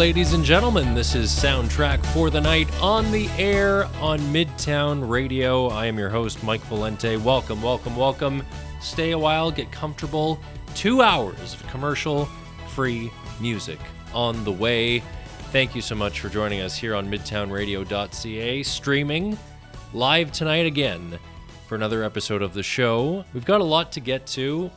ladies and gentlemen. This is Soundtrack for the Night on the air on Midtown Radio. I am your host, Mike Valente. Welcome, welcome, welcome. Stay a while, get comfortable. Two hours of commercial free music on the way. Thank you so much for joining us here on MidtownRadio.ca, streaming live tonight again for another episode of the show. We've got a lot to get to,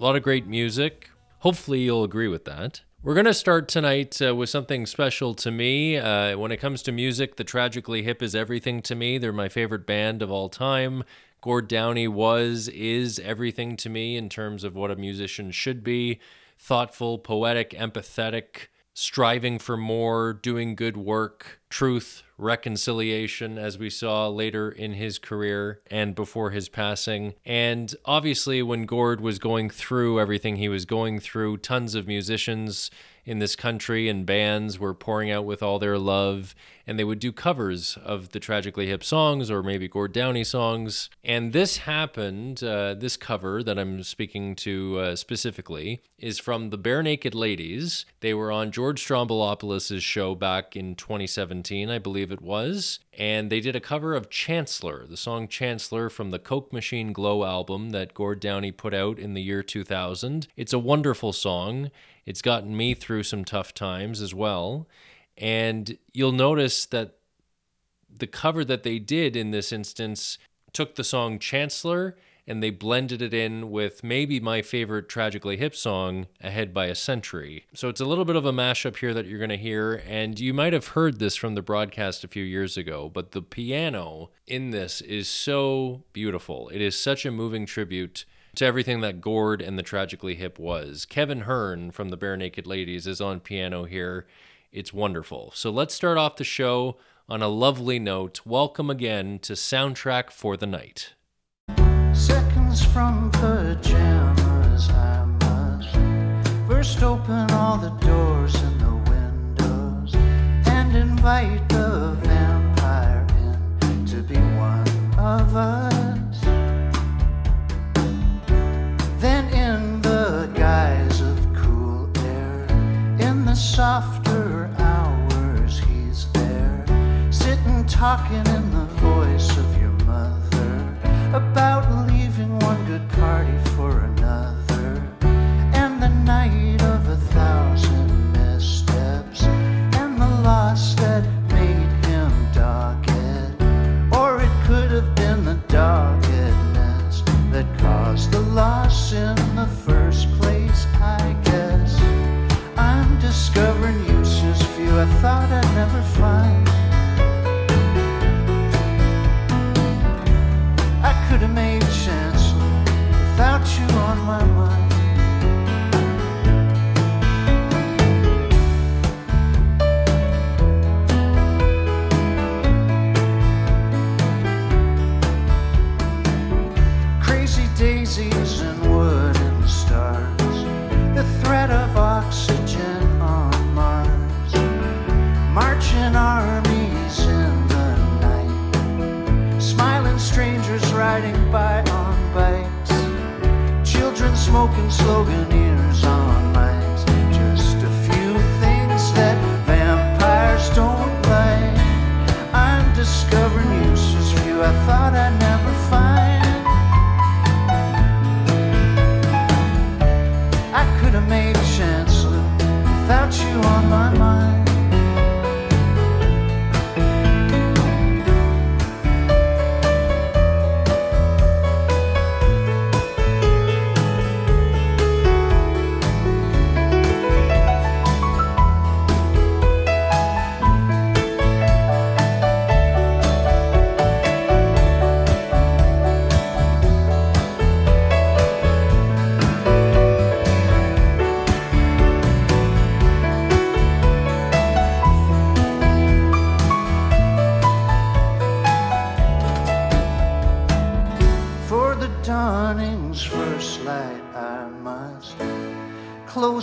a lot of great music. Hopefully, you'll agree with that. We're going to start tonight uh, with something special to me. Uh, when it comes to music, the Tragically Hip is everything to me. They're my favorite band of all time. Gord Downie was, is everything to me in terms of what a musician should be thoughtful, poetic, empathetic, striving for more, doing good work, truth, reconciliation, as we saw later in his career and before his passing. And obviously, when Gord was going through everything he was going through, tons of musicians in this country and bands were pouring out with all their love, and they would do covers of the Tragically Hip songs or maybe Gord Downie songs. And this happened, uh, this cover that I'm speaking to uh, specifically is from the Barenaked Ladies. They were on George Stroumboulopoulos' show back in 2017, I believe it was, and they did a cover of Chancellor, the song Chancellor from the Coke Machine Glow album that Gord Downie put out in the year 2000. It's a wonderful song. It's gotten me through some tough times as well. And you'll notice that the cover that they did in this instance took the song Chancellor and they blended it in with maybe my favorite Tragically Hip song, Ahead by a Century. So it's a little bit of a mashup here that you're going to hear, and you might have heard this from the broadcast a few years ago, but the piano in this is so beautiful. It is such a moving tribute to everything that Gord and the Tragically Hip was. Kevin Hearn from the Barenaked Ladies is on piano here. It's wonderful. So let's start off the show on a lovely note. Welcome again to Soundtrack for the Night. Seconds from pajamas, I must first open all the doors and the windows and invite the vampire in to be one of us. Softer hours, he's there, sitting talking in the voice of your mother about leaving one good party for another, and the night of a thousand missteps, and the loss that made him dogged, or it could have been the doggedness that caused the loss in I thought I'd never find.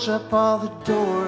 Up all the doors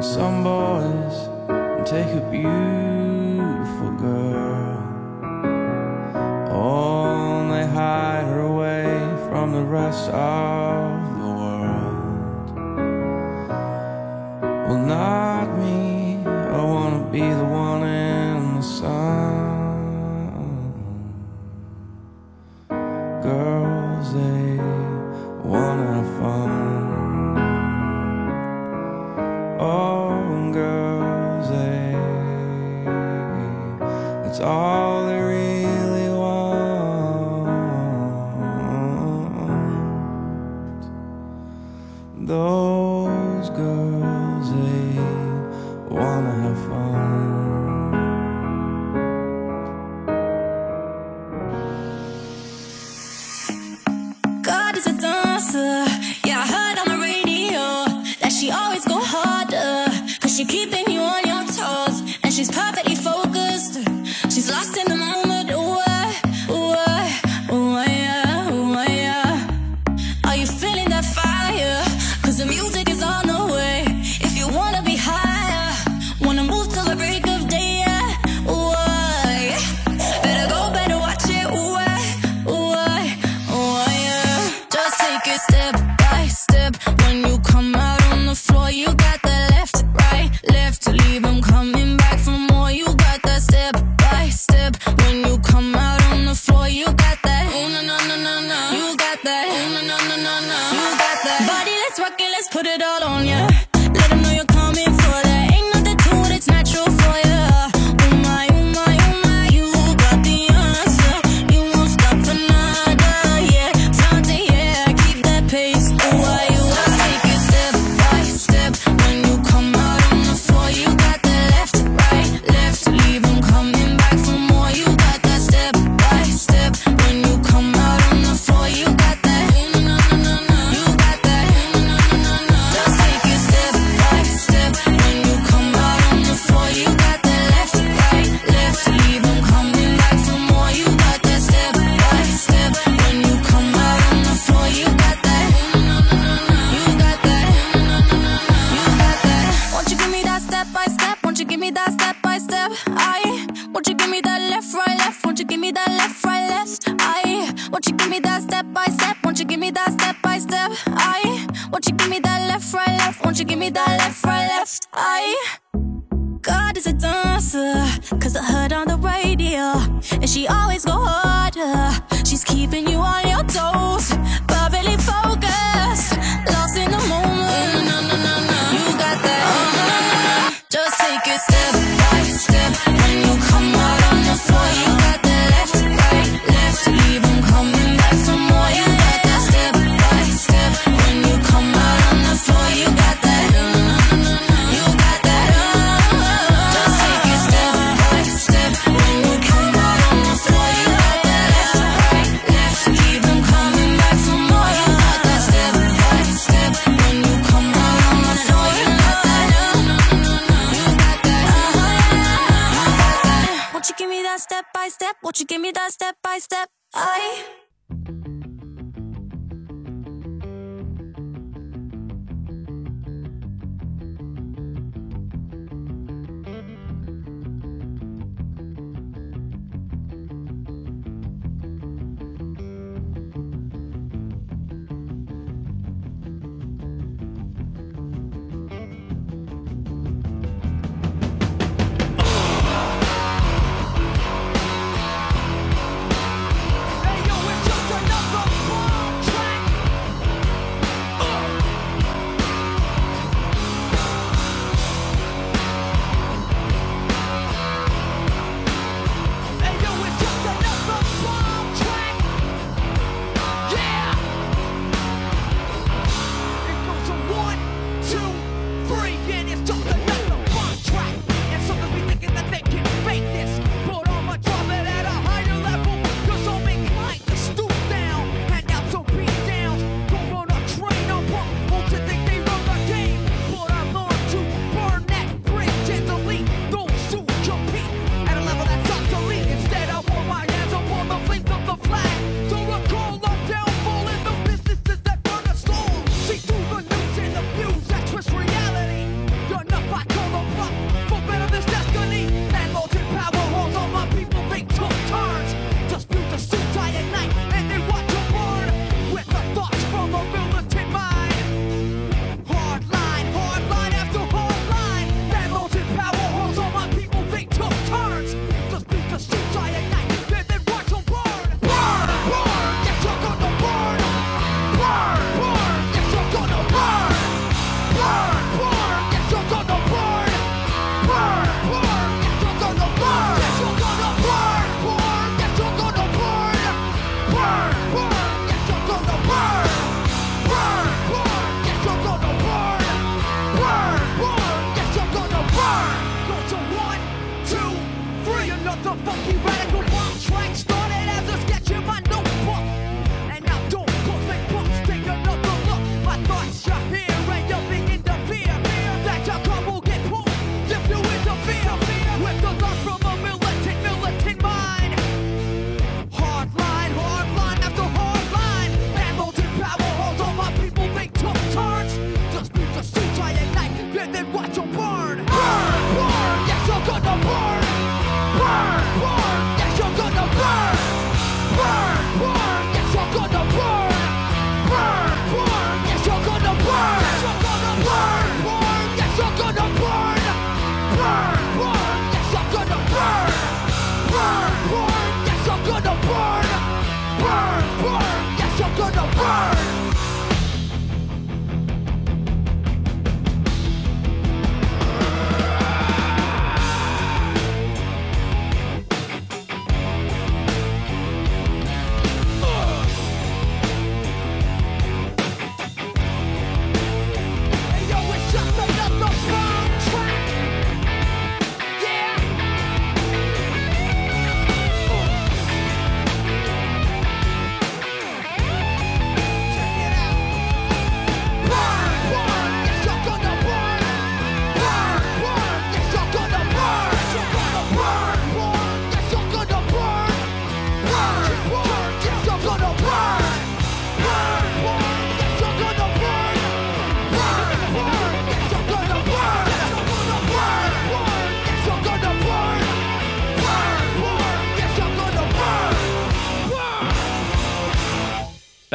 Some boys take a beautiful girl. Only hide her away from the rest of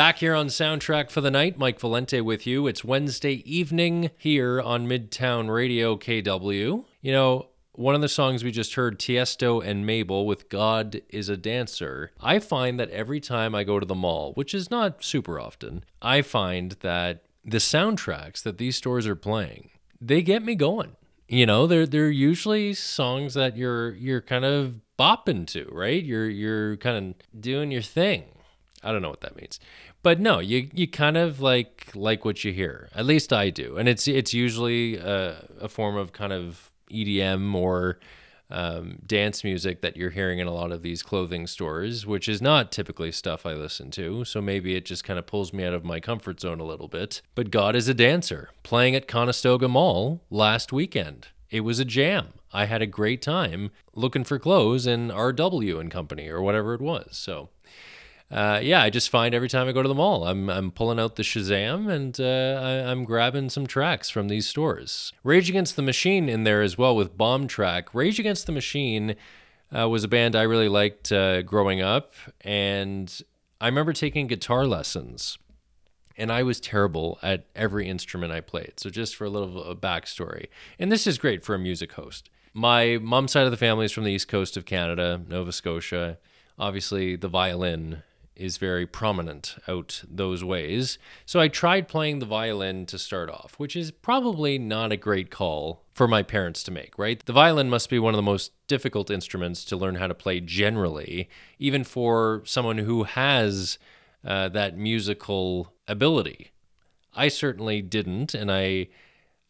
Back here on Soundtrack for the Night, Mike Valente with you. It's Wednesday evening here on Midtown Radio KW. You know, one of the songs we just heard, Tiesto and Mabel with God is a Dancer. I find that every time I go to the mall, which is not super often, I find that the soundtracks that these stores are playing, they get me going. You know, they're they're usually songs that you're you're kind of bopping to, right? You're you're kind of doing your thing. I don't know what that means. But no, you you kind of like like what you hear. At least I do. And it's it's usually a, a form of kind of EDM or um, dance music that you're hearing in a lot of these clothing stores, which is not typically stuff I listen to. So maybe it just kind of pulls me out of my comfort zone a little bit. But God is a dancer playing at Conestoga Mall last weekend. It was a jam. I had a great time looking for clothes in RW and Company or whatever it was. So uh, yeah, I just find every time I go to the mall, I'm I'm pulling out the Shazam and uh, I, I'm grabbing some tracks from these stores. Rage Against the Machine in there as well with Bombtrack. Rage Against the Machine uh, was a band I really liked uh, growing up, and I remember taking guitar lessons. And I was terrible at every instrument I played. So, just for a little backstory, and this is great for a music host. My mom's side of the family is from the east coast of Canada, Nova Scotia. Obviously, the violin is very prominent out those ways. So I tried playing the violin to start off, which is probably not a great call for my parents to make, right? The violin must be one of the most difficult instruments to learn how to play generally, even for someone who has uh, that musical ability. I certainly didn't, and I,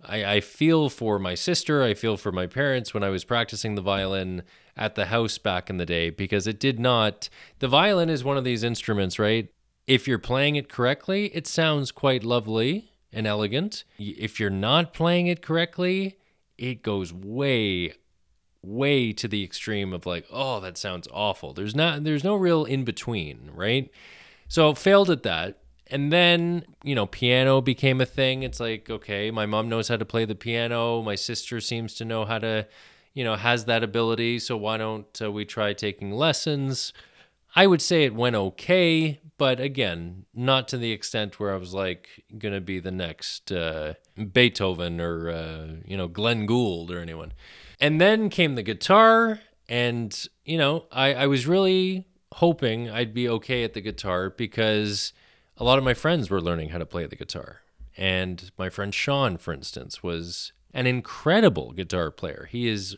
I I feel for my sister. I feel for my parents when I was practicing the violin at the house back in the day because it did not. The violin is one of these instruments, right? If you're playing it correctly, it sounds quite lovely and elegant. If you're not playing it correctly, it goes way way to the extreme of like, oh, that sounds awful. There's not there's no real in between, right? So failed at that. And then, you know, piano became a thing. It's like, okay, my mom knows how to play the piano. My sister seems to know how to, you know, has that ability. So why don't uh, we try taking lessons? I would say it went okay, but again, not to the extent where I was like to be the next uh, Beethoven or, uh, you know, Glenn Gould or anyone. And then came the guitar, and, you know, I, I was really hoping I'd be okay at the guitar because a lot of my friends were learning how to play the guitar. And my friend Sean, for instance, was an incredible guitar player. He is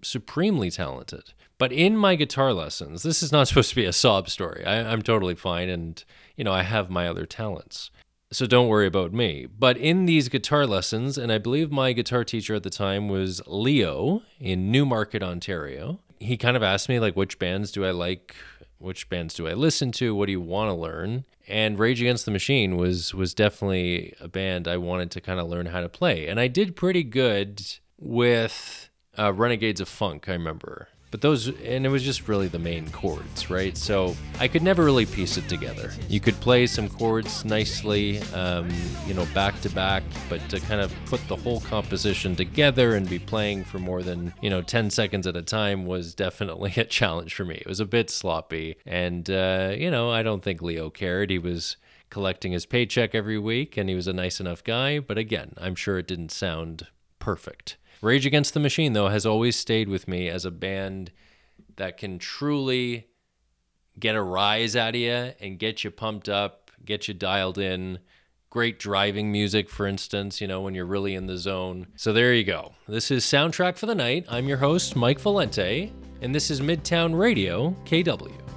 supremely talented. But in my guitar lessons, this is not supposed to be a sob story. I, I'm totally fine, and you know I have my other talents, so don't worry about me. But in these guitar lessons, and I believe my guitar teacher at the time was Leo in Newmarket, Ontario. He kind of asked me like, which bands do I like which bands do I listen to? What do you want to learn? And Rage Against the Machine was was definitely a band I wanted to kind of learn how to play, and I did pretty good with uh, Renegades of Funk. I remember. But those, and it was just really the main chords, right? So I could never really piece it together. You could play some chords nicely, um, you know, back to back, but to kind of put the whole composition together and be playing for more than, you know, 10 seconds at a time was definitely a challenge for me. It was a bit sloppy. And, uh, you know, I don't think Leo cared. He was collecting his paycheck every week and he was a nice enough guy. But again, I'm sure it didn't sound perfect. Rage Against the Machine, though, has always stayed with me as a band that can truly get a rise out of you and get you pumped up, get you dialed in. Great driving music, for instance, you know, when you're really in the zone. So there you go. This is Soundtrack for the Night. I'm your host, Mike Valente, and this is Midtown Radio, KW.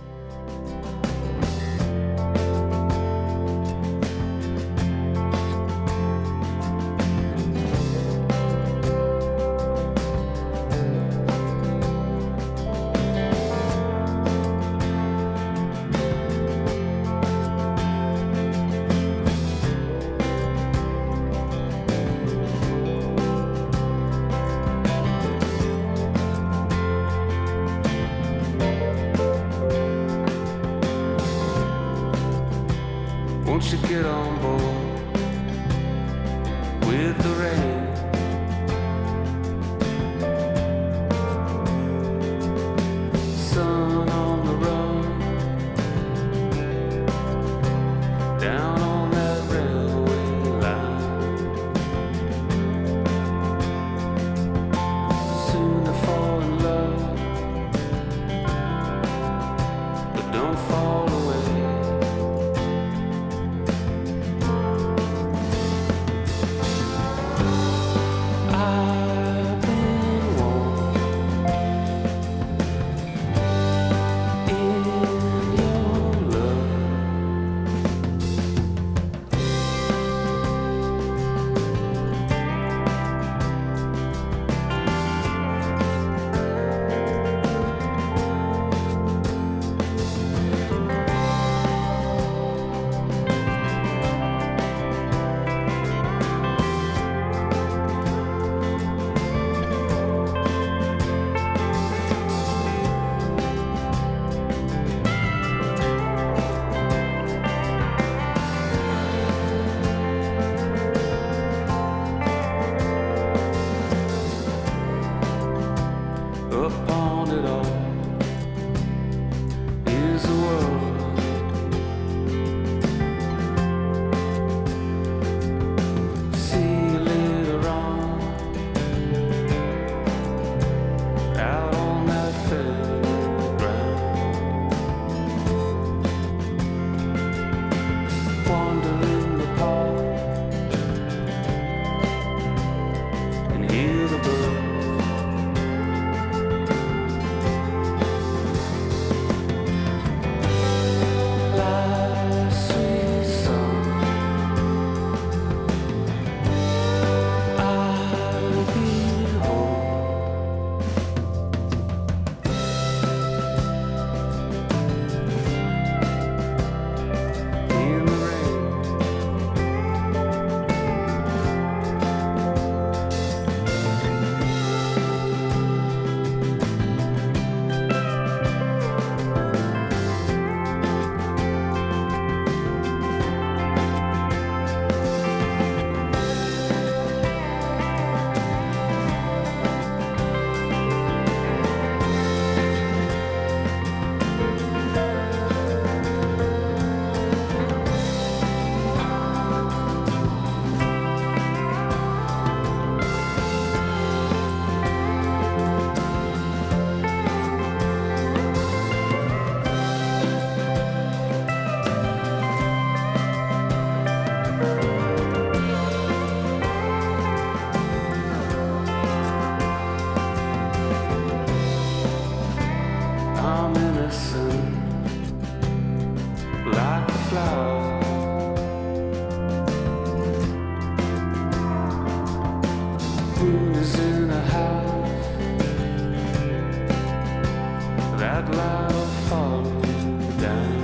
down.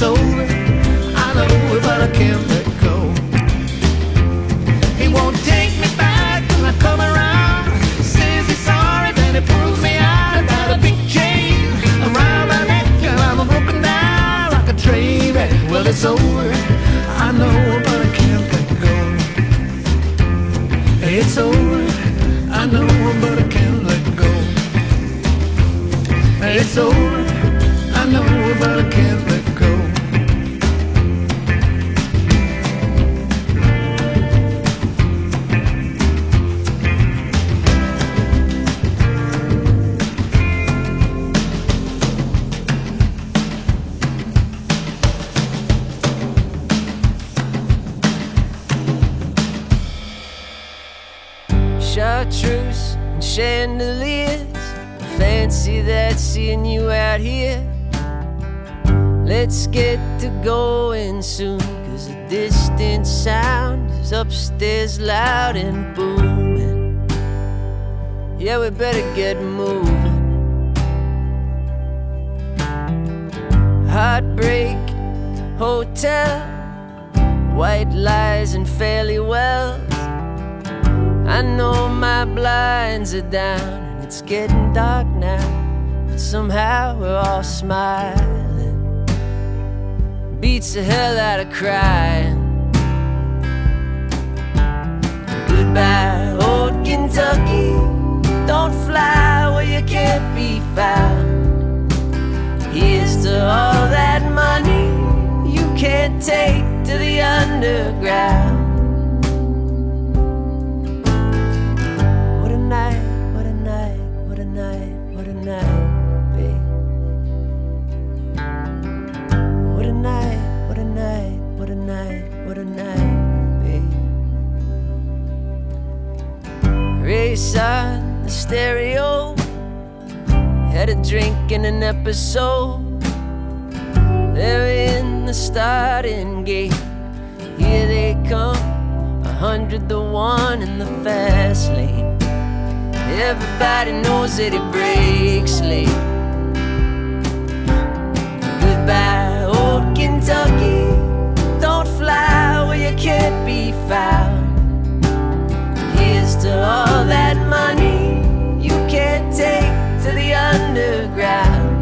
It's over. I know, but I can't get moving. Heartbreak Hotel, white lies and fairly wells. I know my blinds are down and it's getting dark now, but somehow we're all smiling. Beats the hell out of crying. Goodbye, old Kentucky. Don't fly where you can't be found. Here's to all that money you can't take to the underground. An episode. They're in the starting gate. Here they come, a hundred to one in the fast lane. Everybody knows that it breaks late. Goodbye, old Kentucky. Don't fly where you can't be found. Here's to all that money you can't take to the underground.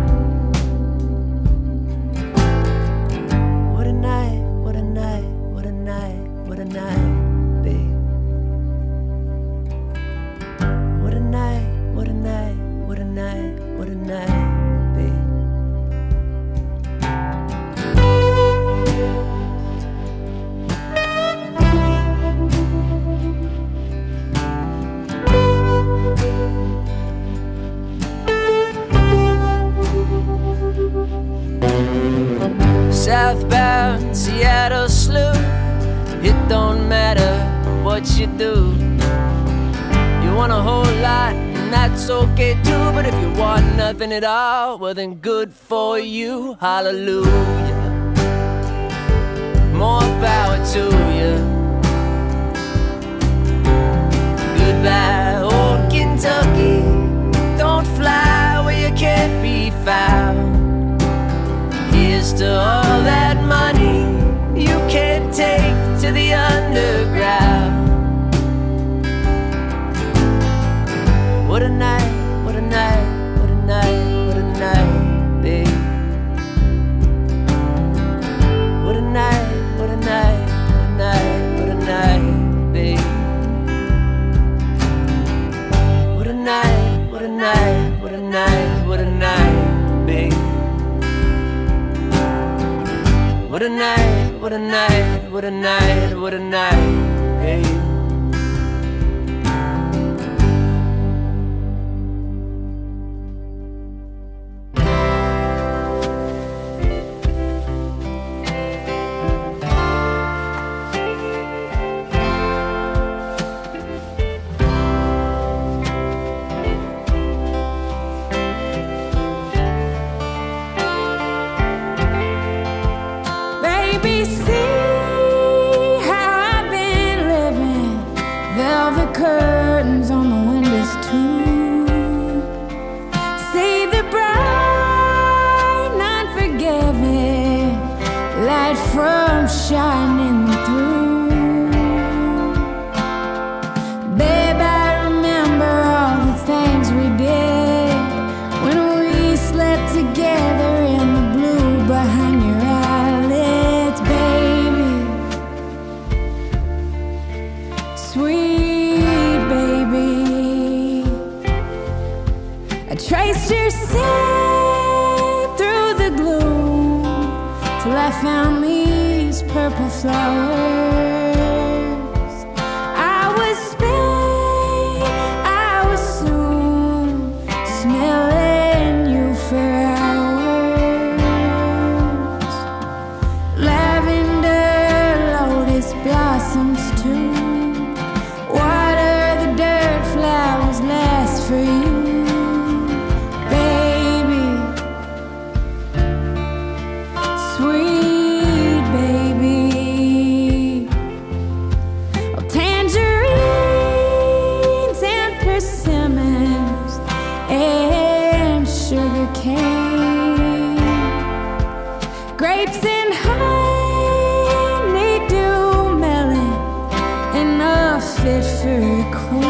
Southbound Seattle slough. It don't matter what you do. You want a whole lot, and that's okay too. But if you want nothing at all, well then good for you. Hallelujah. More power to you. Goodbye, old Kentucky. Don't fly where you can't be found. To all that money you can't take to the underground. What a night, What a night, what a night, what a night, what a night, babe. Fit for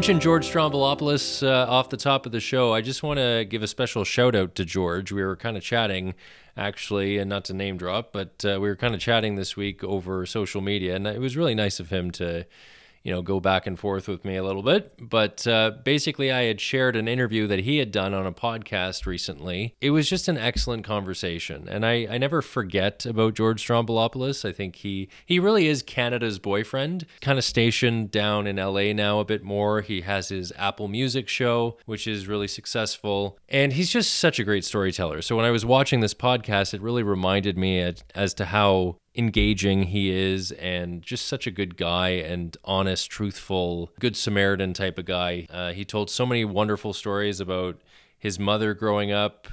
mentioned George Stroumboulopoulos uh, off the top of the show. I just want to give a special shout out to George. We were kind of chatting, actually, and not to name drop, but uh, we were kind of chatting this week over social media, and it was really nice of him to, you know, go back and forth with me a little bit. But uh, basically, I had shared an interview that he had done on a podcast recently. It was just an excellent conversation, and I, I never forget about George Stroumboulopoulos. I think he he really is Canada's boyfriend. Kind of stationed down in LA now a bit more. He has his Apple Music show, which is really successful, and he's just such a great storyteller. So when I was watching this podcast, it really reminded me at, as to how engaging he is and just such a good guy and honest, truthful, good Samaritan type of guy. Uh, he told so many wonderful stories about his mother growing up.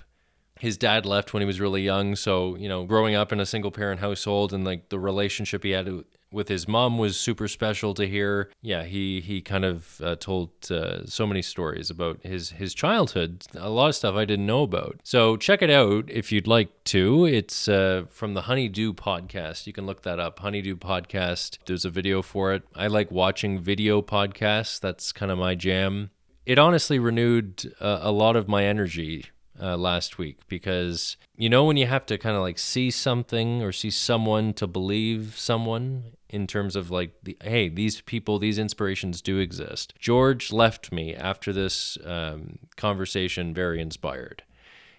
His dad left when he was really young, so you know, growing up in a single parent household and like the relationship he had with his mom was super special to hear. Yeah, he he kind of uh, told uh, so many stories about his his childhood. A lot of stuff I didn't know about. So check it out if you'd like to. It's uh, from the Honeydew podcast. You can look that up. Honeydew podcast. There's a video for it. I like watching video podcasts. That's kind of my jam. It honestly renewed uh, a lot of my energy uh, last week because you know when you have to kind of like see something or see someone to believe someone in terms of like the hey these people these inspirations do exist. George left me after this um, conversation very inspired.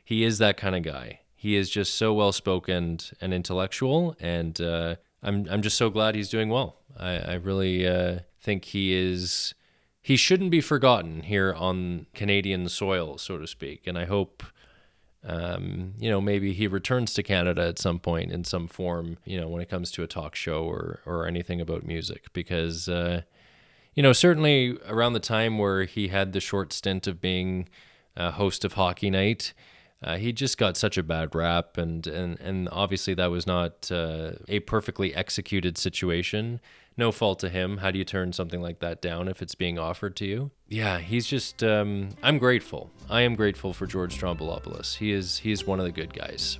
He is that kind of guy. He is just so well spoken and intellectual and uh, I'm, I'm just so glad he's doing well. I, I really uh, think he is he shouldn't be forgotten here on Canadian soil, so to speak. And I hope, um, you know, maybe he returns to Canada at some point in some form, you know, when it comes to a talk show or, or anything about music, because, uh, you know, certainly around the time where he had the short stint of being a host of Hockey Night, uh, he just got such a bad rap, and and and obviously that was not uh, a perfectly executed situation no fault to him. How do you turn something like that down if it's being offered to you? Yeah, he's just. Um, I'm grateful. I am grateful for George Stroumboulopoulos. He is. He is one of the good guys.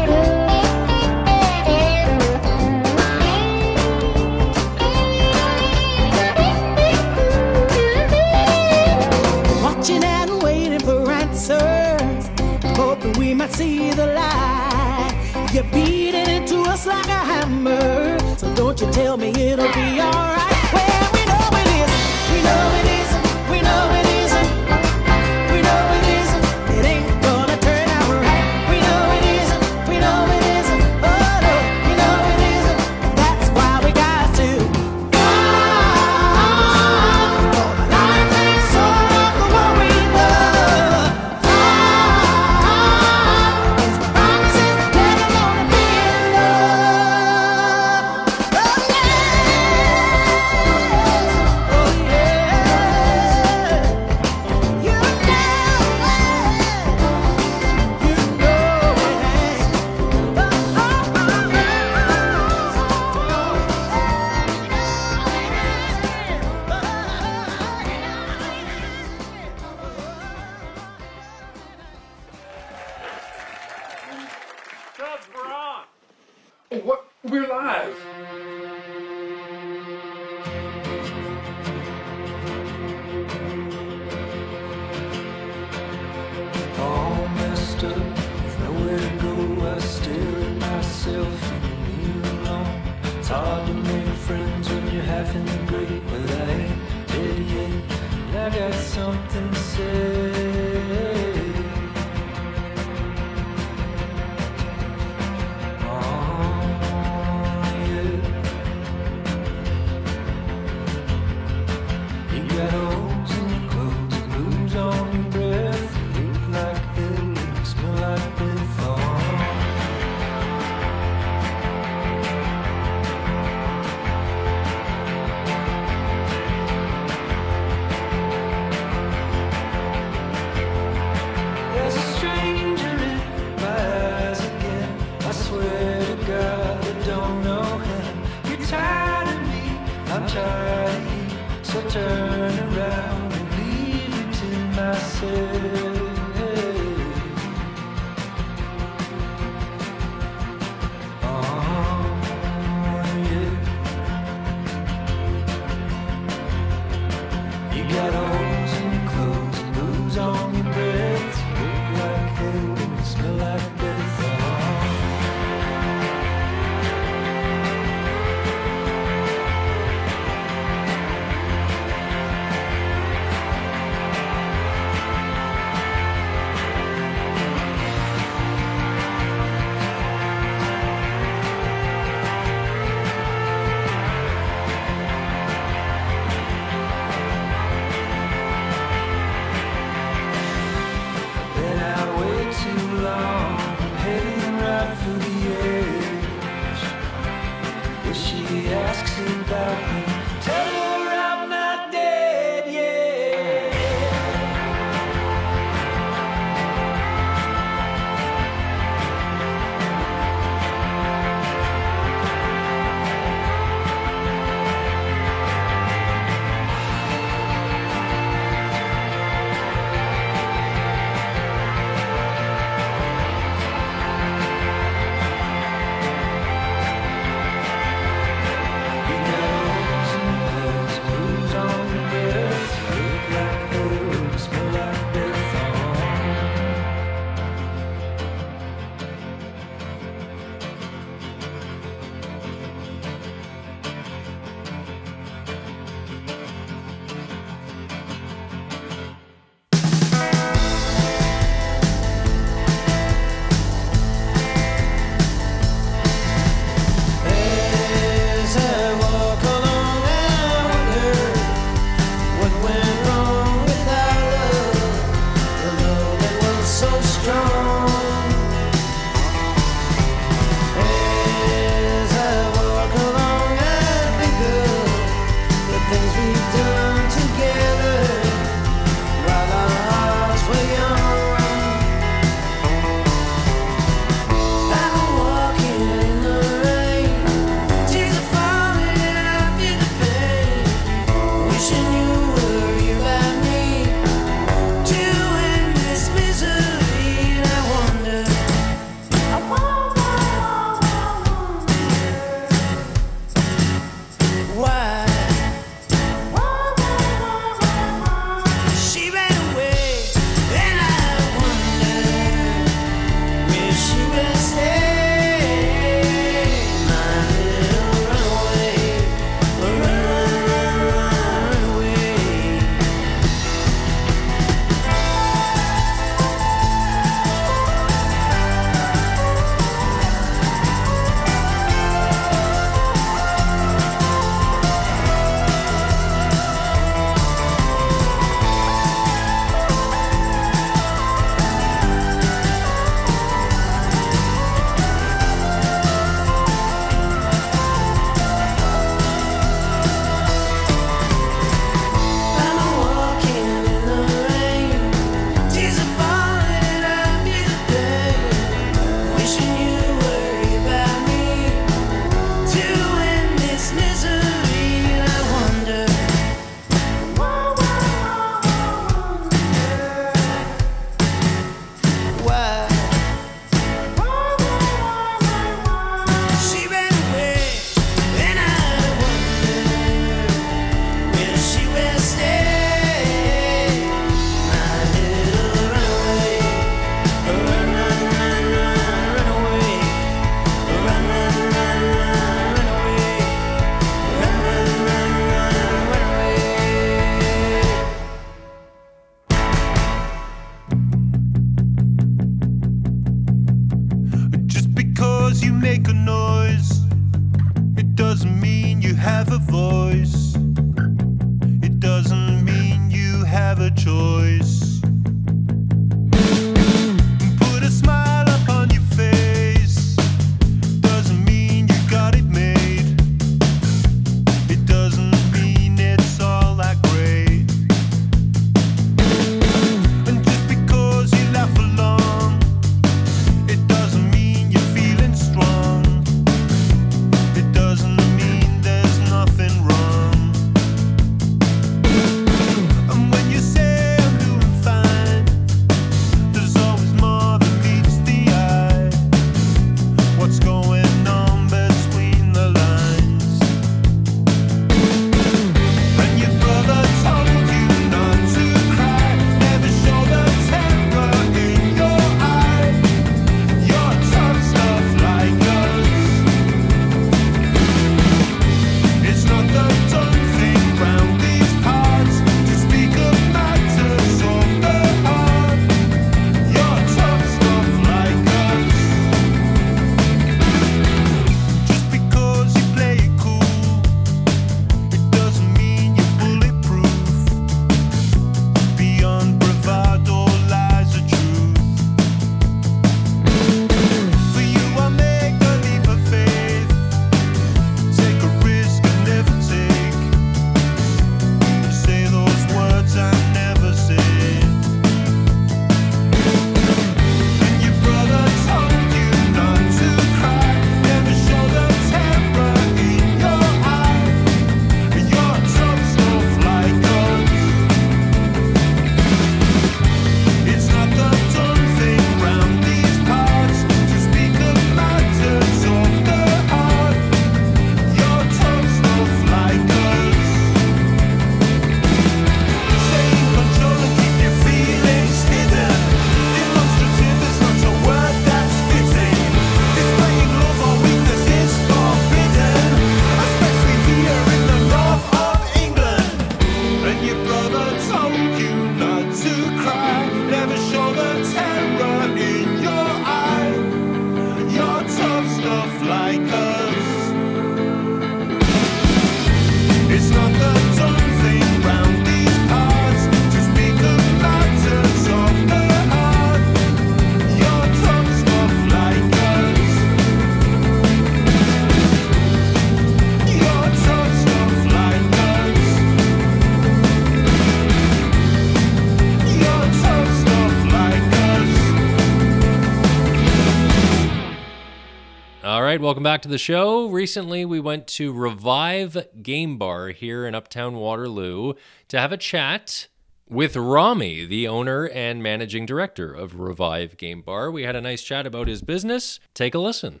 Welcome back to the show. Recently, we went to Revive Game Bar here in Uptown Waterloo to have a chat with Rami, the owner and managing director of Revive Game Bar. We had a nice chat about his business. Take a listen.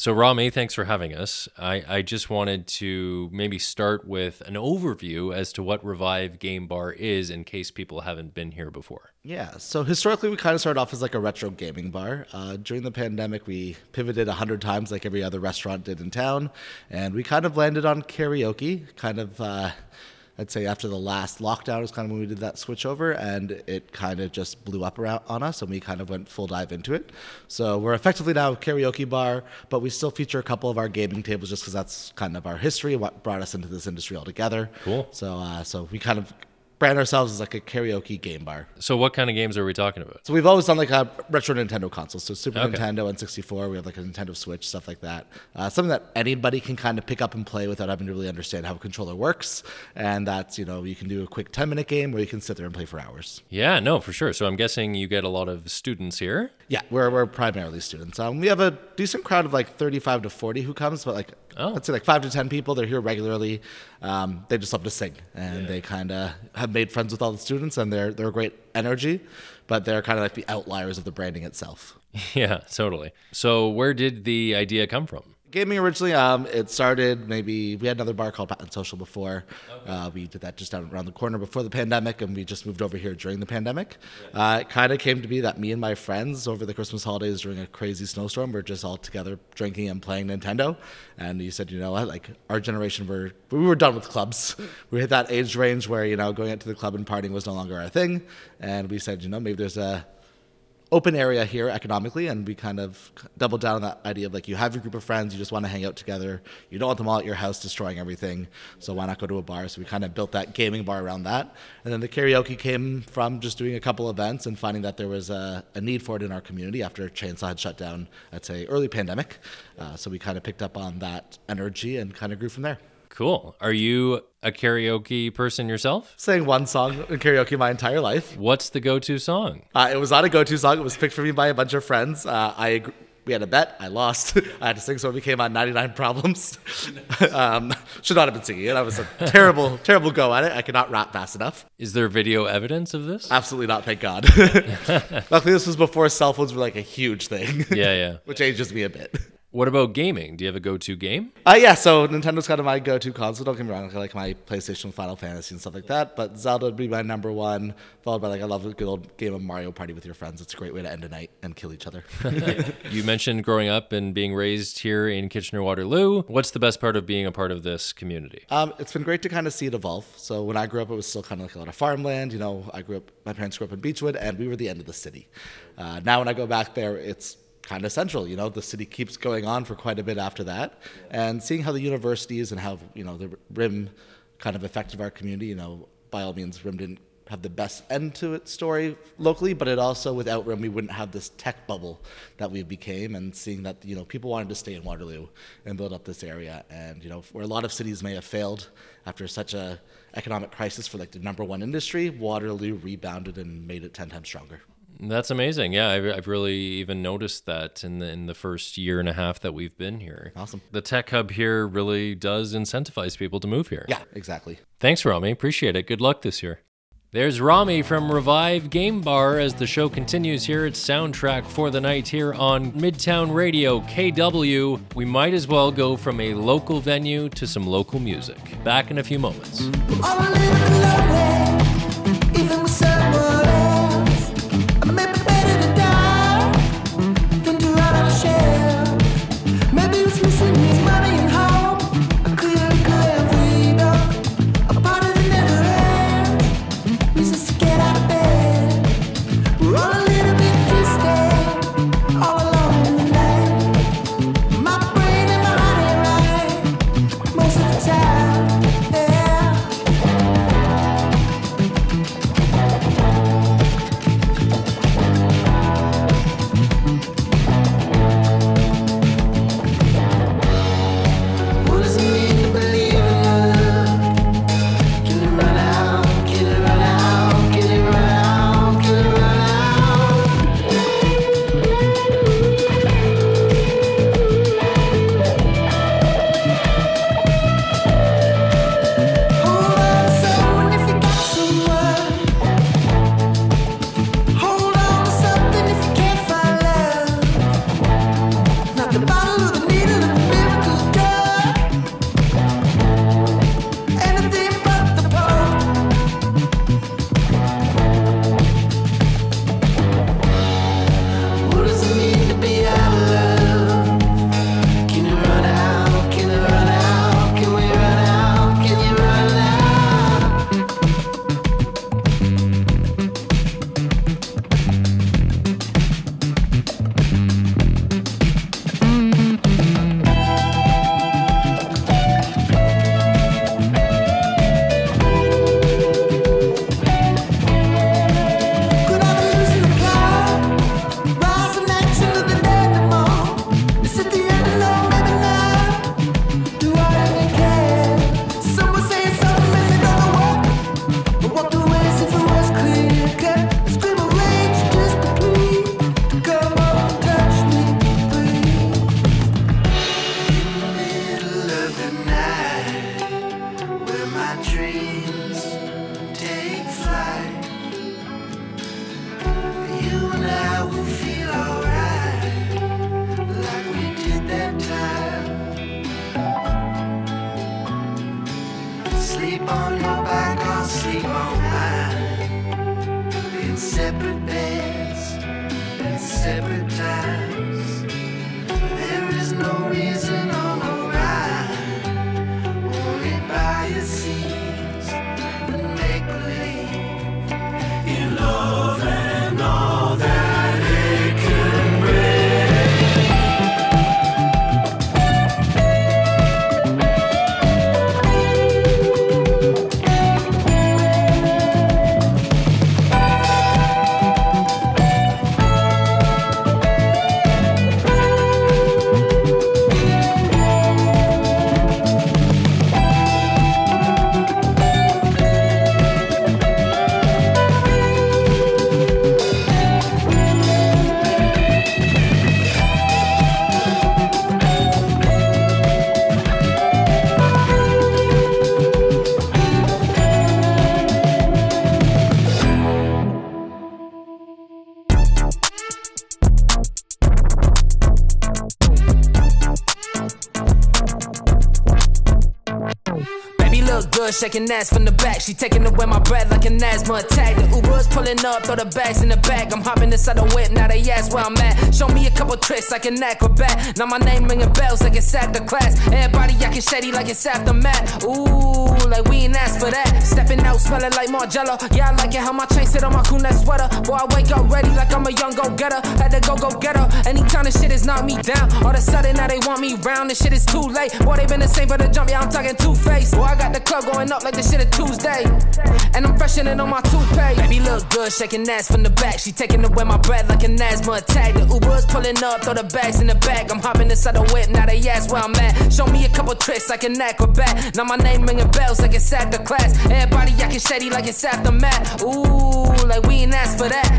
So, Rami, thanks for having us. I, I just wanted to maybe start with an overview as to what Revive Game Bar is in case people haven't been here before. Yeah, so historically, we kind of started off as like a retro gaming bar. Uh, during the pandemic, we pivoted a hundred times, like every other restaurant did in town, and we kind of landed on karaoke. Kind of, uh, I'd say after the last lockdown was kind of when we did that switch over, and it kind of just blew up around on us, and we kind of went full dive into it. So we're effectively now a karaoke bar, but we still feature a couple of our gaming tables just because that's kind of our history, what brought us into this industry altogether. Cool. So, uh, so we kind of brand ourselves as like a karaoke game bar. So, what kind of games are we talking about? So we've always done like a retro Nintendo consoles, so Super Okay. Nintendo and 64. We have like a Nintendo Switch, stuff like that. Uh, something that anybody can kind of pick up and play without having to really understand how a controller works. And that's you know you can do a quick 10 minute game where you can sit there and play for hours. Yeah, no, for sure. So, I'm guessing you get a lot of students here. Yeah, we're, we're primarily students. Um, we have a decent crowd of like 35 to 40 who comes, but like Oh. I'd say like five to 10 people. They're here regularly. Um, they just love to sing, and they kind of have made friends with all the students, and they're they're a great energy, but they're kind of like the outliers of the branding itself. Yeah, totally. So, where did the idea come from? Gaming originally, um, it started maybe we had another bar called Patent Social before. Uh, we did that just down around the corner before the pandemic, and we just moved over here during the pandemic. Uh, it kind of came to be that me and my friends over the Christmas holidays during a crazy snowstorm were just all together drinking and playing Nintendo. And you said, you know what, like our generation, were we were done with clubs. We hit that age range where you know going out to the club and partying was no longer our thing. And we said, you know, maybe there's a open area here economically and we kind of doubled down on that idea of like you have your group of friends you just want to hang out together. You don't want them all at your house destroying everything so why not go to a bar? So we kind of built that gaming bar around that. And then the karaoke came from just doing a couple events and finding that there was a, a need for it in our community after chainsaw had shut down i'd say early pandemic. Uh, so we kind of picked up on that energy and kind of grew from there Cool. Are you a karaoke person yourself? sang one song in karaoke my entire life What's the go to song? Uh, it was not a go-to song. It was picked for me by a bunch of friends. Uh, I we had a bet. I lost. I had to sing, so it became on 99 Problems. um, should not have been singing it. I was a terrible, terrible go at it. I could not rap fast enough. Is there video evidence of this? Absolutely not. Thank God. Luckily, this was before cell phones were like a huge thing. Yeah, yeah. which ages me a bit. What about gaming? Do you have a go to game? Uh, yeah, so Nintendo's kind of my go-to console. Don't get me wrong, I like my PlayStation, with Final Fantasy, and stuff like that. But Zelda would be my number one, followed by like I love a good old game of Mario Party with your friends. It's a great way to end a night and kill each other. You mentioned growing up and being raised here in Kitchener Waterloo. What's the best part of being a part of this community? Um, it's been great to kind of see it evolve. So when I grew up, it was still kind of like a lot of farmland. You know, I grew up, my parents grew up in Beechwood, and we were the end of the city. Uh, now when I go back there, it's kind of central. You know, the city keeps going on for quite a bit after that, and seeing how the universities and how you know the RIM kind of affected our community. You know, by all means, RIM didn't have the best end to its story locally, but it also without RIM we wouldn't have this tech bubble that we became and seeing that you know people wanted to stay in Waterloo and build up this area and you know where a lot of cities may have failed after such a economic crisis for like the number one industry, Waterloo rebounded and made it ten times stronger. That's amazing. Yeah, I've, I've really even noticed that in the in the first year and a half that we've been here. Awesome. The tech hub here really does incentivize people to move here. Yeah, exactly. Thanks, Rami. Appreciate it. Good luck this year. There's Rami from Revive Game Bar as the show continues here. It's soundtrack for the night here on Midtown Radio KW. We might as well go from a local venue to some local music. Back in a few moments. Baby shaking ass from the back. She taking away my breath like an asthma attack. The Uber's pulling up, throw the bags in the bag. I'm hopping inside the whip, now they ask where I'm at. Show me a couple tricks like an acrobat. Now my name ringing bells like it's after class. Everybody acting shady like it's aftermath. Ooh, like we ain't asked for that. Stepping out, smelling like Margiela. Yeah, I like it how my chain sit on my cool sweater. Boy, I wake up ready like I'm a young go getter. Had to go go getter. Anytime the shit is knock me down. All of a sudden now they want me round. This shit is too late. Boy, they been the same for the jump. Yeah, I'm talking two face. Boy, I got the club going up like the shit of Tuesday. And I'm freshening on my toupee. Baby look good, shaking ass from the back. She taking away my breath like an asthma attack. The Uber's pulling up, throw the bags in the bag. I'm hopping inside the whip, now they ask where I'm at. Show me a couple tricks like an acrobat. Now my name ringing bells like it's after class. Everybody acting shady like it's aftermath. Ooh, like we ain't asked for that.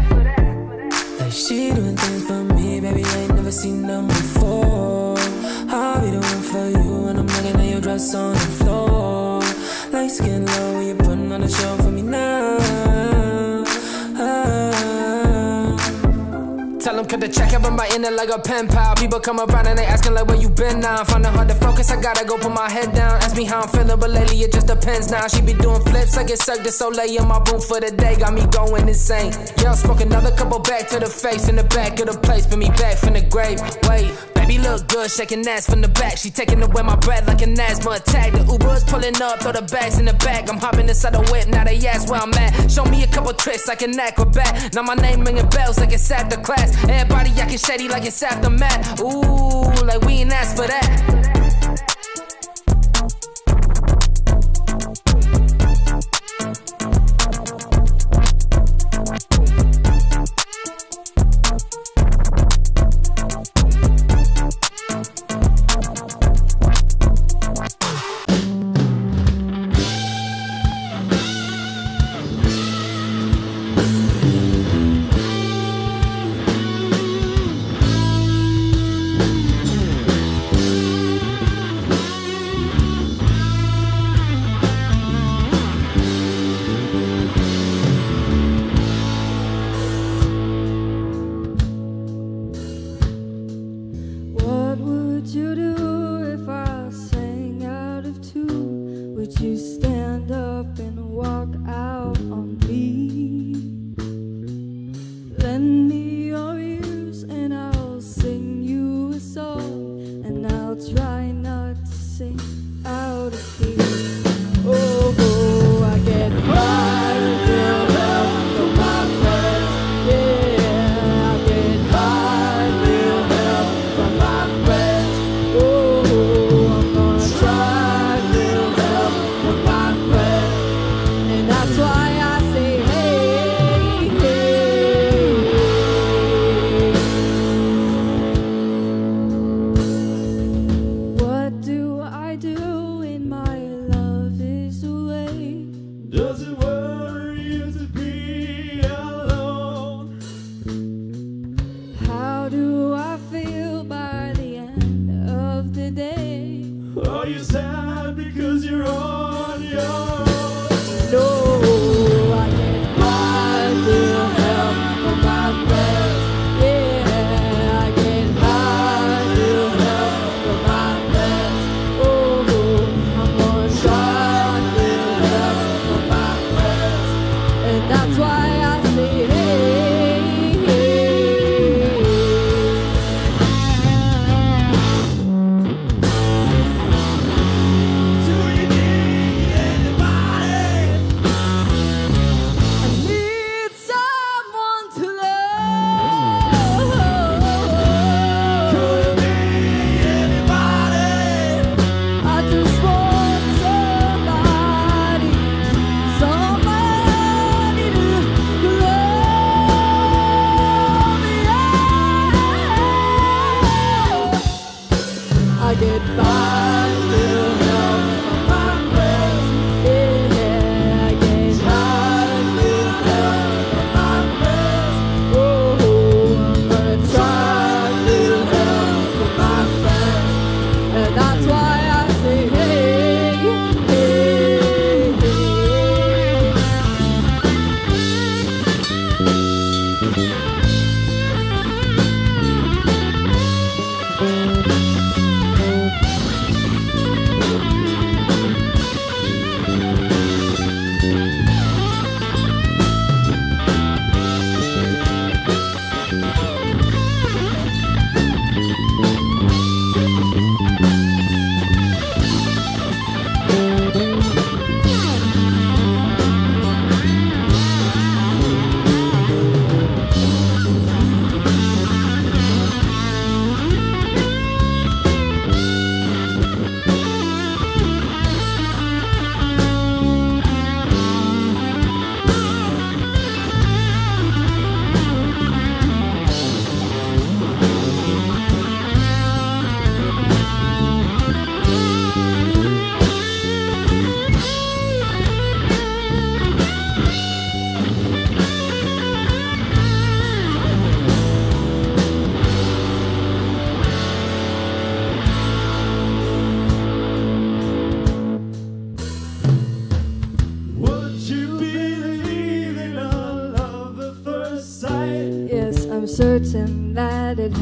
Like she doing things for me, baby. I ain't never seen them before. I'll be the one for you, and I'm looking at your dress on the floor. Like skin low, you're putting on a show for me now. Ah. Them cut the check, 'em writing it like a pen pal. People come around and they asking like where you been now. Find it hard to focus, I gotta go put my head down. Ask me how I'm feeling, but lately it just depends now. She be doing flips, I get Cirque du Soleil in my room for the day, got me going insane. Yeah, I smoke another couple back to the face in the back of the place, put me back from the grave. Wait, baby look good, shaking ass from the back. She taking away my breath like an asthma attack. The Uber's pulling up, throw the bags in the bag. I'm hopping inside the whip, now they ask where I'm at. Show me a couple tricks like an acrobat. Now my name ringing bells like it's after class. Everybody acting shady like it's aftermath. Ooh, like we ain't asked for that.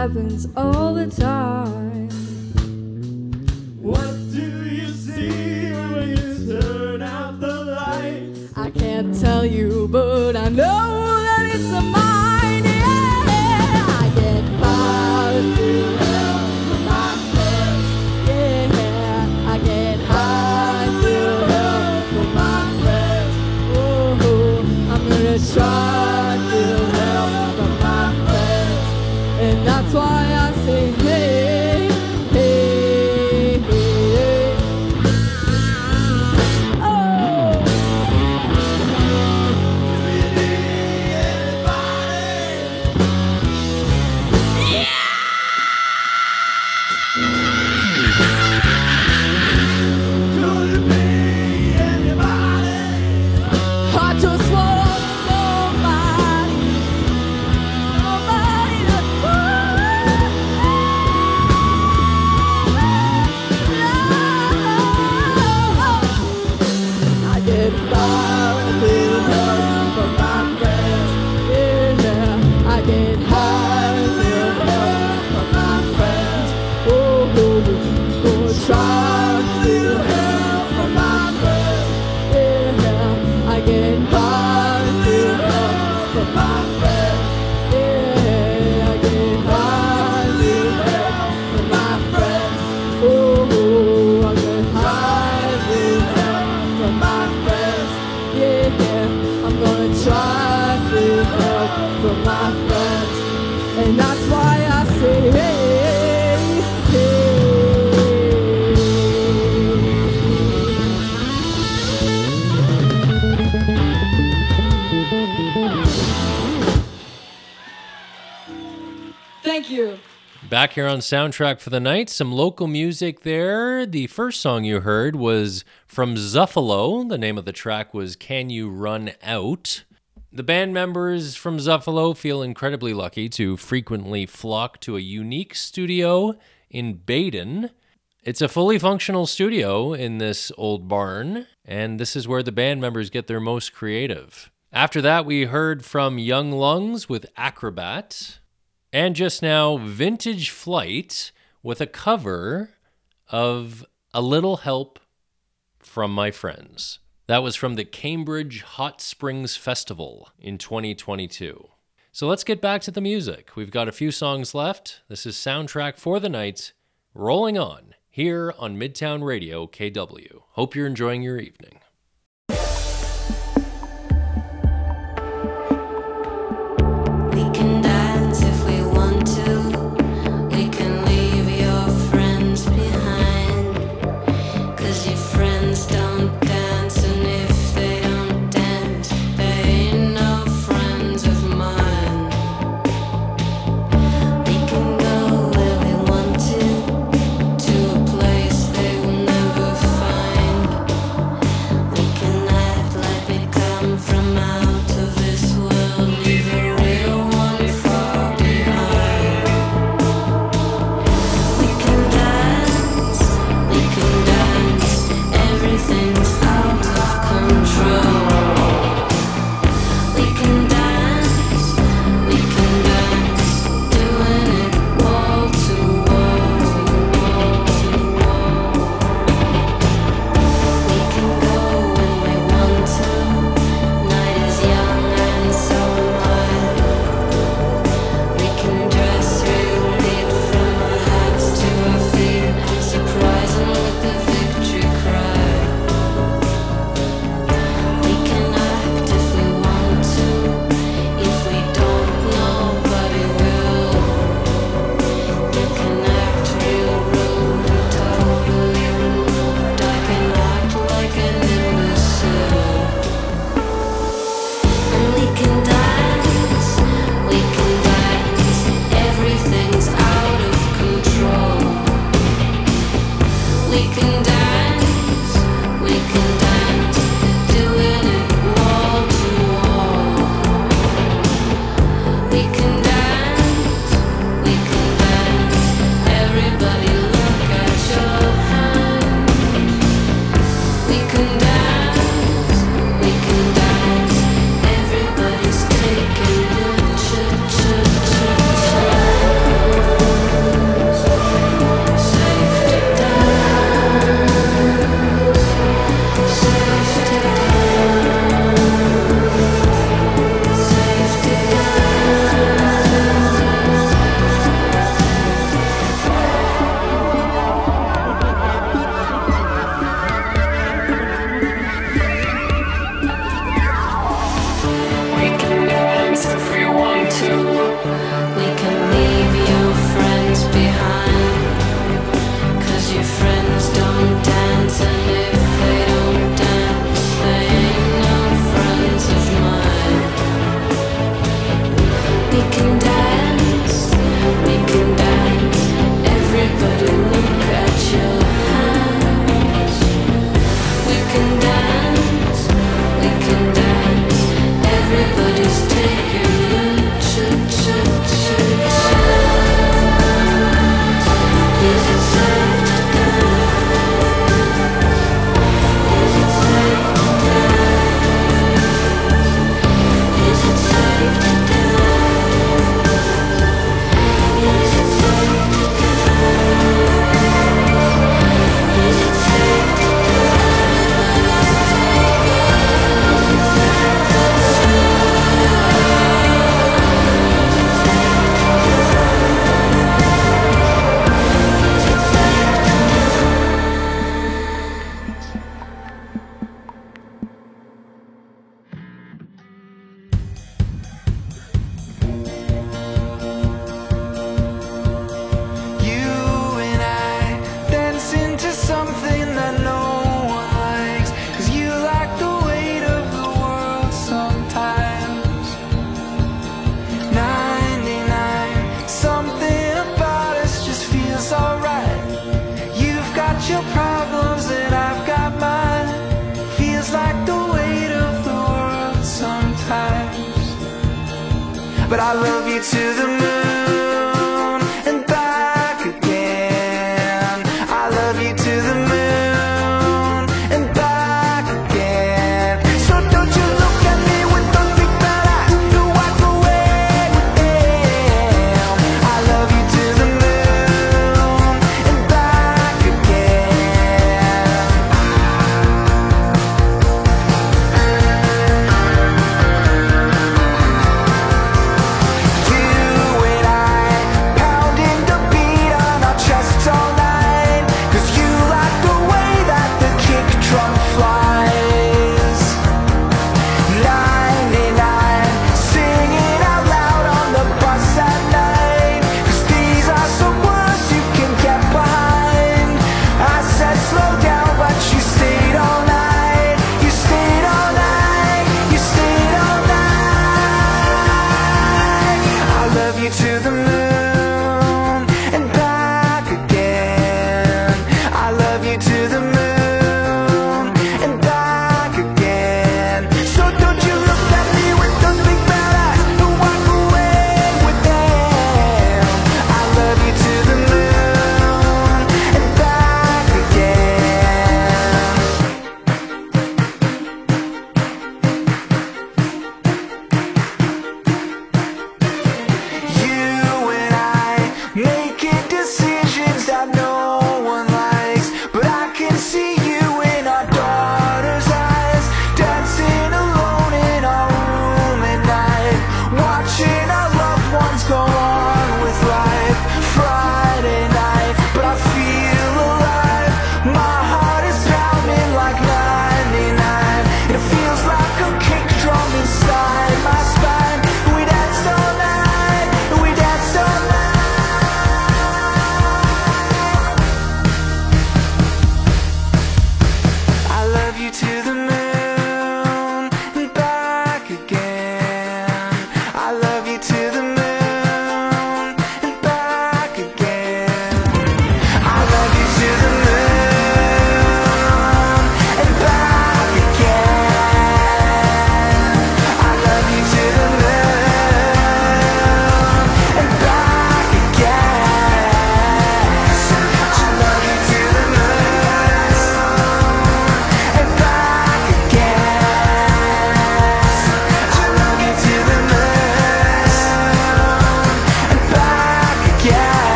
Happens all the time. On Soundtrack for the Night, some local music there. The first song you heard was from Zuffalo. The name of the track was Can You Run Out? The band members from Zuffalo feel incredibly lucky to frequently flock to a unique studio in Baden. It's a fully functional studio in this old barn, and this is where the band members get their most creative. After that, we heard from Young Lungs with Acrobat. And just now, Vintage Flight with a cover of A Little Help from My Friends. That was from the Cambridge Hot Springs Festival in 2022. So let's get back to the music. We've got a few songs left. This is Soundtrack for the Night, rolling on here on Midtown Radio KW. Hope you're enjoying your evening. but I love you to the moon.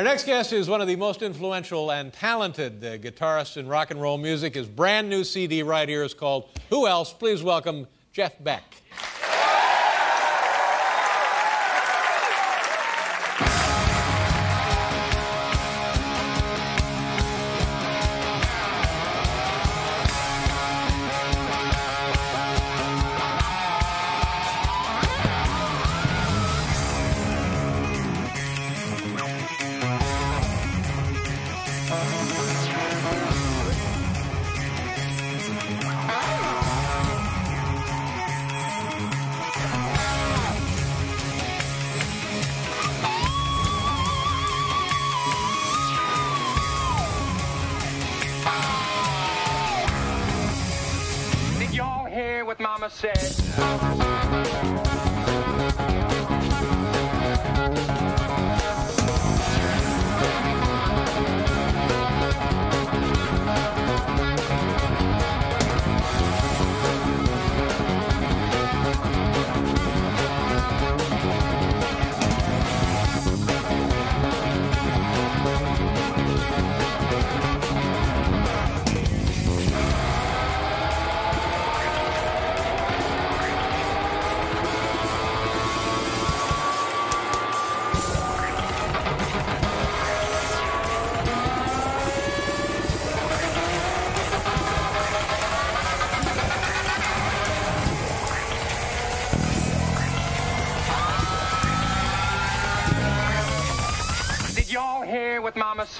Our next guest is one of the most influential and talented uh, guitarists in rock and roll music. His brand new CD right here is called Who Else? Please welcome Jeff Beck.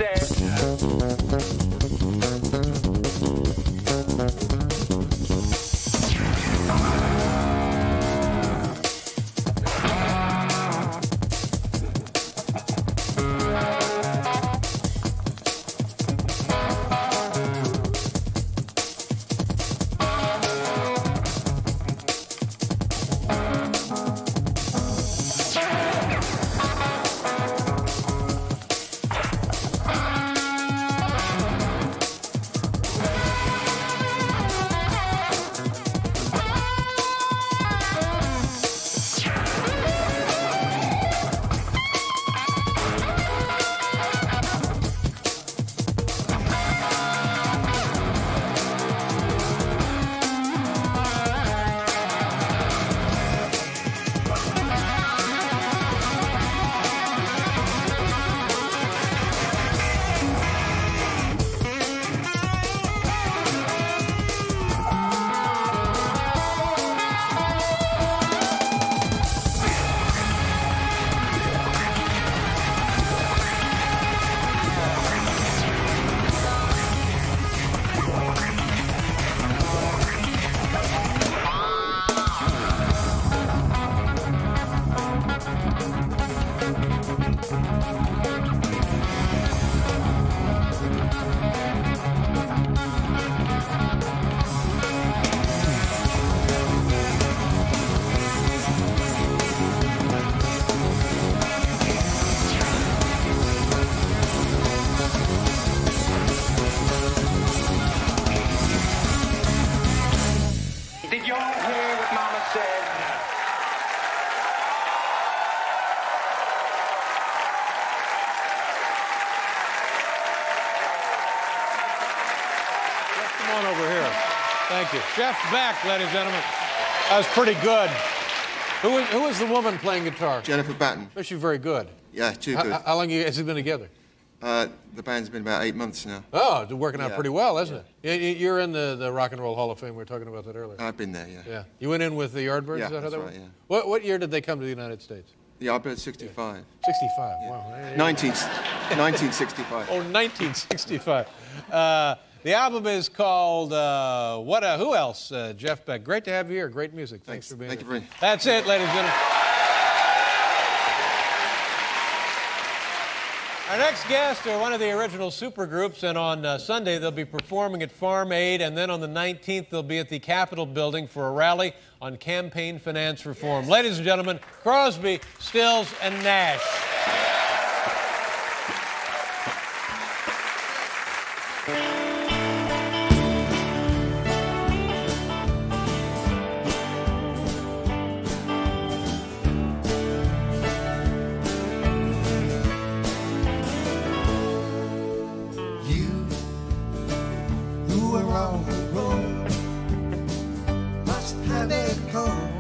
Said? Back, ladies and gentlemen. That was pretty good. Who is, who is the woman playing guitar? Jennifer Batten. Was she very good? Yeah, too How- good. How, long you- has it been together? Uh, the band's been about eight months now. Oh, it's working out Yeah. pretty well, isn't it? You- you- You're in the, the Rock and Roll Hall of Fame. We were talking about that earlier. I've been there, yeah. Yeah. You went in with the Yardbirds? Yeah, is that how that's that right, yeah. What, what year did they come to the United States? Yeah, been at 65. 65. Wow. 19, 1965. Oh, 1965. Uh, the album is called uh, What? A, who else? Uh, Jeff Beck. Great to have you here. Great music. Thanks, for being Thank here. you very That's it, ladies and gentlemen. Our next guests are one of the original supergroups, and on uh, Sunday they'll be performing at Farm Aid, and then on the 19th they'll be at the Capitol Building for a rally on campaign finance reform. Ladies and gentlemen, Crosby, Stills, and Nash. Must have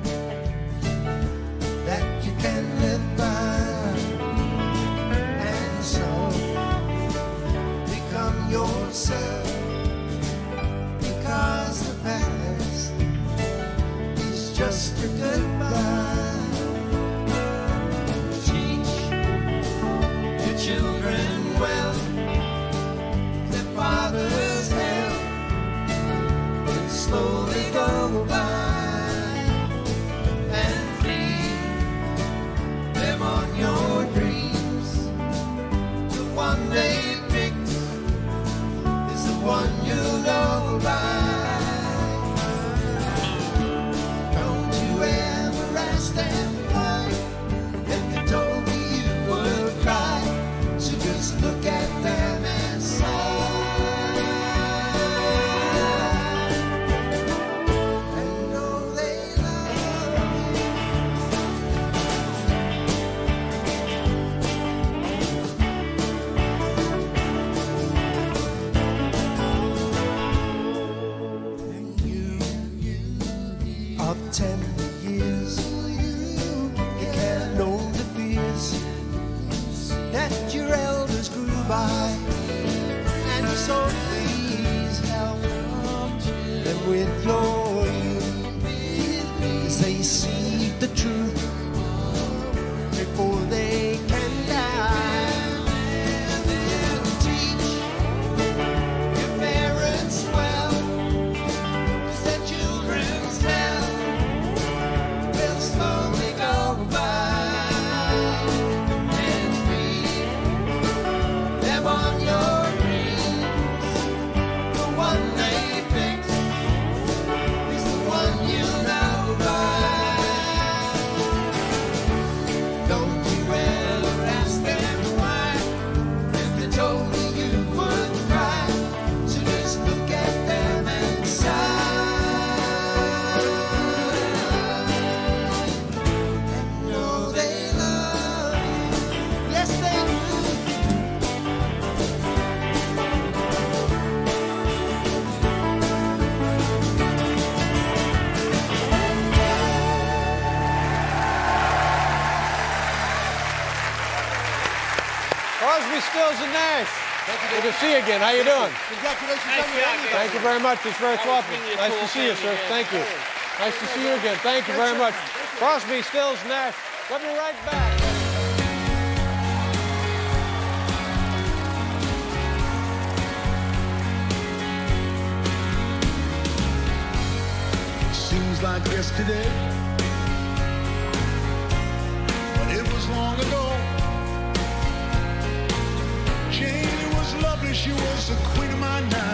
Rosen Nash. Thank you, Good to see you again. How you doing? Congratulations nice on your job, Thank you very much. It's very thoughtful. Nice cool to see you, sir. Again. Thank you. Nice to see you again. Thank you very much. Crosby, Stills, Nash. We'll be right back. Seems like yesterday, but it was long ago. wish you was the queen of my night.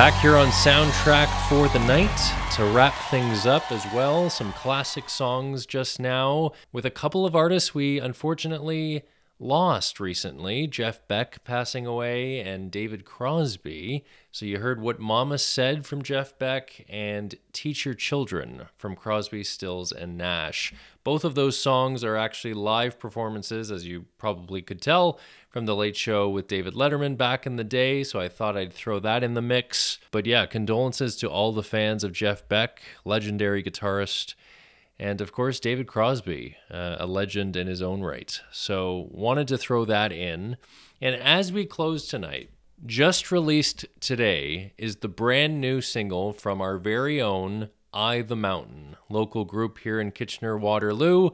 Back here on Soundtrack for the Night to wrap things up as well. Some classic songs just now with a couple of artists we unfortunately lost recently Jeff Beck passing away and David Crosby. So you heard What Mama Said from Jeff Beck and Teach Your Children from Crosby, Stills, and Nash. Both of those songs are actually live performances, as you probably could tell from The Late Show with David Letterman back in the day, so I thought I'd throw that in the mix. But yeah, condolences to all the fans of Jeff Beck, legendary guitarist, and of course, David Crosby, uh, a legend in his own right. So, wanted to throw that in. And as we close tonight, just released today is the brand new single from our very own I the Mountain, local group here in Kitchener Waterloo.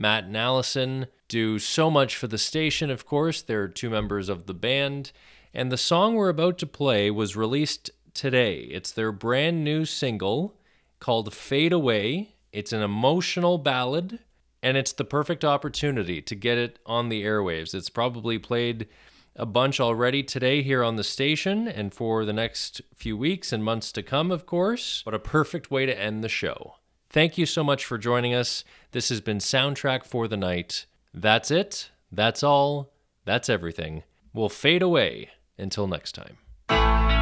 Matt and Allison do so much for the station, of course. They're two members of the band. And the song we're about to play was released today. It's their brand new single called Fade Away. It's an emotional ballad, and it's the perfect opportunity to get it on the airwaves. It's probably played a bunch already today here on the station and for the next few weeks and months to come, of course, but a perfect way to end the show. Thank you so much for joining us. This has been Soundtrack for the Night. That's it. That's all. That's everything. We'll fade away until next time.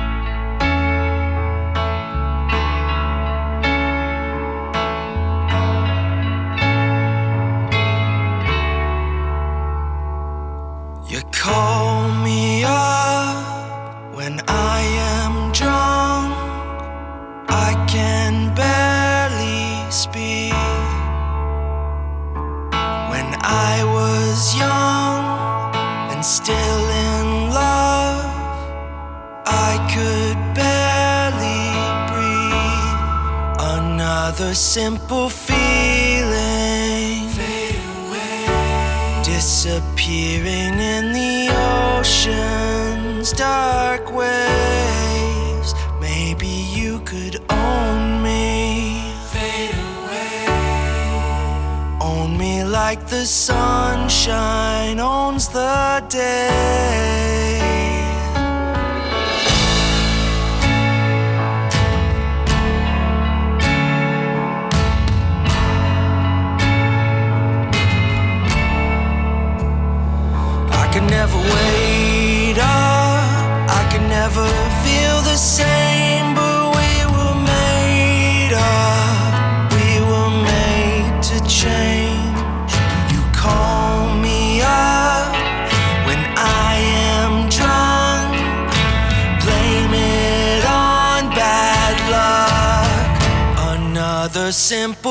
Another simple feeling fade away, disappearing in the ocean's dark waves. Maybe you could own me. Fade away. Own me like the sunshine owns the day. Never wait up. I could never feel the same, but we were made up. We were made to change. You call me up when I am drunk. Blame it on bad luck. Another simple